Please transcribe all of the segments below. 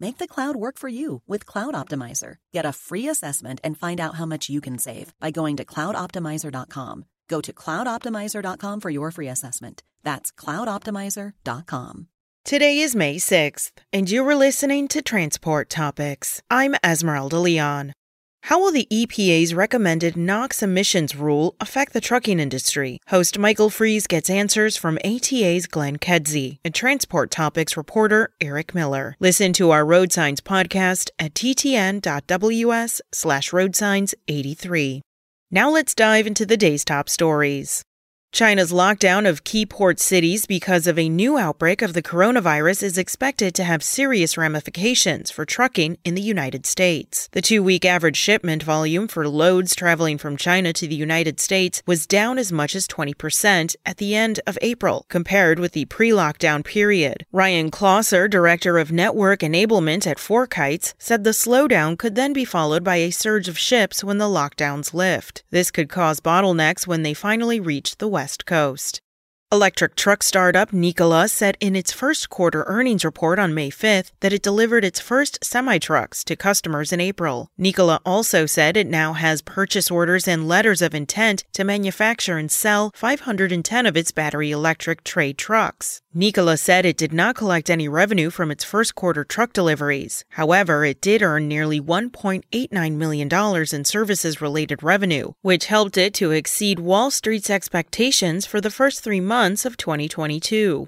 Make the cloud work for you with Cloud Optimizer. Get a free assessment and find out how much you can save by going to cloudoptimizer.com. Go to cloudoptimizer.com for your free assessment. That's cloudoptimizer.com. Today is May 6th, and you were listening to Transport Topics. I'm Esmeralda Leon. How will the EPA's recommended NOx emissions rule affect the trucking industry? Host Michael Freeze gets answers from ATA's Glenn Kedzie and Transport Topics reporter Eric Miller. Listen to our Road Signs podcast at ttn.ws slash roadsigns83. Now let's dive into the day's top stories. China's lockdown of key port cities because of a new outbreak of the coronavirus is expected to have serious ramifications for trucking in the United States. The two week average shipment volume for loads traveling from China to the United States was down as much as 20% at the end of April, compared with the pre lockdown period. Ryan Closser, director of network enablement at FourKites, said the slowdown could then be followed by a surge of ships when the lockdowns lift. This could cause bottlenecks when they finally reach the West. West Coast. Electric truck startup Nikola said in its first quarter earnings report on May 5th that it delivered its first semi trucks to customers in April. Nikola also said it now has purchase orders and letters of intent to manufacture and sell 510 of its battery electric Tre trucks. Nikola said it did not collect any revenue from its first quarter truck deliveries. However, it did earn nearly $1.89 million in services related revenue, which helped it to exceed Wall Street's expectations for the first three months of 2022.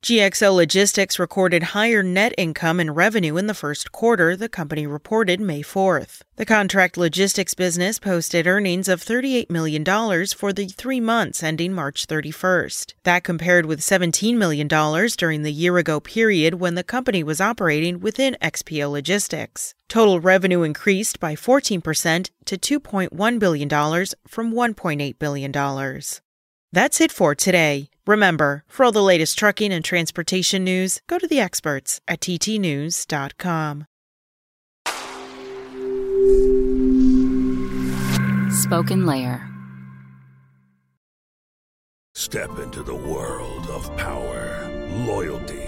GXO Logistics recorded higher net income and revenue in the first quarter, the company reported May 4th. The contract logistics business posted earnings of $38 million for the three months ending March 31st. That compared with $17 million during the year ago period when the company was operating within XPO Logistics. Total revenue increased by 14% to $2.1 billion from $1.8 billion. That's it for today. Remember, for all the latest trucking and transportation news, go to the experts at ttnews.com. Spoken Layer. Step into the world of power, loyalty,